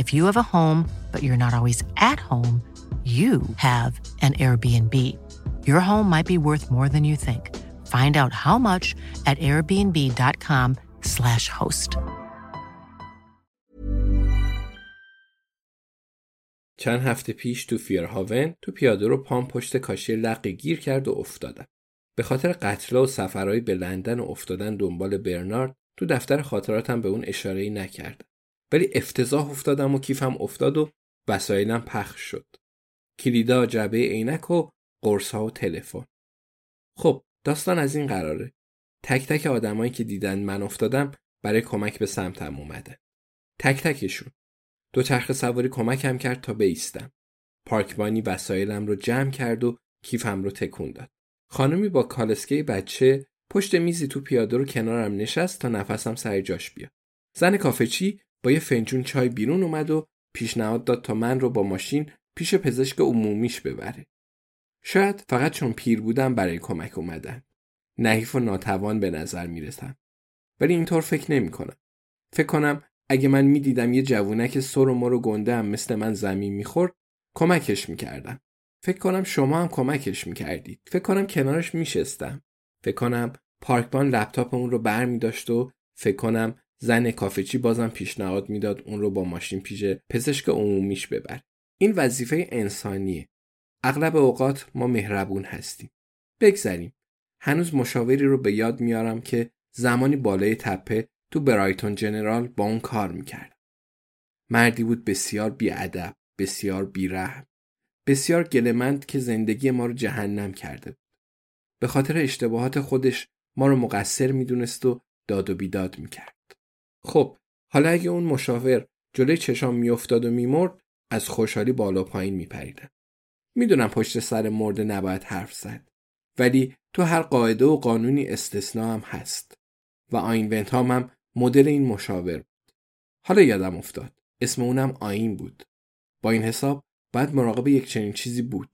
If you have a home, but you're not always at home, you have an Airbnb. Your home might be worth more than you think. Find out how much at airbnb.com/slash host. چند هفته پیش تو فیرهاون تو پیاده رو پام پشت کاشی لقی گیر کرد و افتادم. به خاطر قتل و سفرهایی به لندن و افتادن دنبال برنارد تو دفتر خاطراتم به اون اشاره‌ای نکردم. ولی افتضاح افتادم و کیفم افتاد و وسایلم پخش شد. کلیدا جعبه عینک و قرص و تلفن. خب داستان از این قراره. تک تک آدمایی که دیدن من افتادم برای کمک به سمتم اومده. تک تکشون. دو چرخ سواری کمکم کرد تا بیستم. پارکبانی وسایلم رو جمع کرد و کیفم رو تکون داد. خانمی با کالسکه بچه پشت میزی تو پیاده رو کنارم نشست تا نفسم سر جاش بیاد. زن کافچی با یه فنجون چای بیرون اومد و پیشنهاد داد تا من رو با ماشین پیش پزشک عمومیش ببره. شاید فقط چون پیر بودم برای کمک اومدن. نحیف و ناتوان به نظر می‌رسم. ولی اینطور فکر نمی کنم. فکر کنم اگه من می‌دیدم یه جوونک سر و مر و گنده هم مثل من زمین می‌خورد کمکش می‌کردم. فکر کنم شما هم کمکش می‌کردید. فکر کنم کنارش میشستم. فکر کنم پارکبان لپتاپ اون رو بر می داشت و فکر کنم زن کافچی بازم پیشنهاد می‌داد اون رو با ماشین پیش پزشک عمومیش ببر. این وظیفه انسانیه. اغلب اوقات ما مهربون هستیم. بگذریم. هنوز مشاوری رو به یاد میارم که زمانی بالای تپه تو برایتون جنرال با اون کار می‌کرد. مردی بود بسیار بیادب، بسیار بیرحم، بسیار گلمند که زندگی ما رو جهنم کرده بود. به خاطر اشتباهات خودش ما رو مقصر می‌دونست و داد و بیداد می‌کرد. خب حالا اگه اون مشاور جلوی چشام میافتاد و میمرد از خوشحالی بالا پایین میپریدم. می‌دونم پشت سر مرده نباید حرف زد. ولی تو هر قاعده و قانونی استثنا هم هست. و آین ونتام هم مدل این مشاور بود. حالا یادم افتاد. اسم اونم آین بود. با این حساب باید مراقب یک چنین چیزی بود.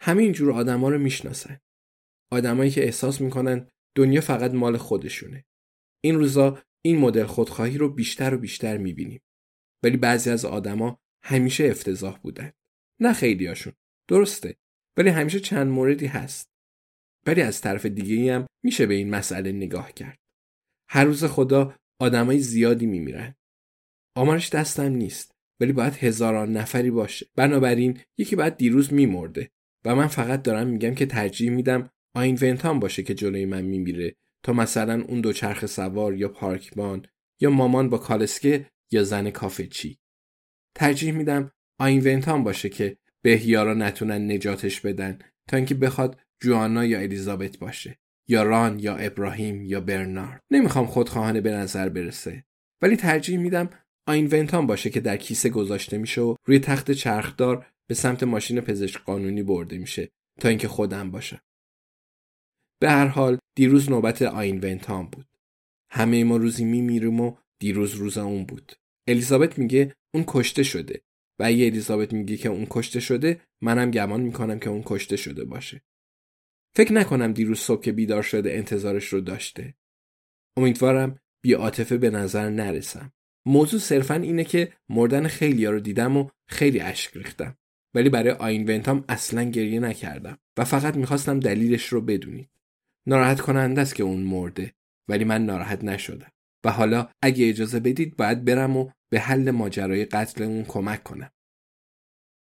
همین جور آدما رو می‌شناسن. آدمایی که احساس می‌کنن دنیا فقط مال خودشونه. این روزا این مدل خودخواهی رو بیشتر و بیشتر می‌بینیم. ولی بعضی از آدما همیشه افتضاح بودن. نه خیلیاشون. درسته. ولی همیشه چند موردی هست. ولی از طرف دیگه هم میشه به این مسئله نگاه کرد. هر روز خدا آدمای زیادی میمیرن. آمارش دستم نیست. ولی باید هزاران نفری باشه. بنابراین یکی باید دیروز میمرده و من فقط دارم میگم که ترجیح میدم آین ونتان باشه که جلوی من میمیره تا مثلا اون دو چرخ سوار یا پارکبان یا مامان با کالسکه یا زن کافه چی. ترجیح میدم آین ونتان باشه که بهیارا نتونن نجاتش بدن تا اینکه بخواد جوانا یا الیزابت باشه یا ران یا ابراهیم یا برنارد. نمی‌خوام خودخواهانه به نظر برسه. ولی ترجیح میدم آین ونتان باشه که در کیسه گذاشته میشه و روی تخت چرخدار به سمت ماشین پزشک قانونی برده میشه تا اینکه خودم باشم. به هر حال دیروز نوبت آین ونتان بود. همه ما روزی میمیریم و دیروز روز اون بود. الیزابت میگه اون کشته شده و اگه الیزابت میگه که اون کشته شده منم گمان می‌کنم که اون کشته شده باشه. فکر نکنم دیروز صبح که بیدار شده انتظارش رو داشته. امیدوارم بی عاطفه به نظر نرسم. موضوع صرفا اینه که مردن خیلی رو دیدم و خیلی اشک ریختم. ولی برای آین ونتام اصلا گریه نکردم و فقط می‌خواستم دلیلش رو بدونید. ناراحت کننده است که اون مرده ولی من ناراحت نشدم. و حالا اگه اجازه بدید باید برم و به حل ماجرای قتل اون کمک کنم.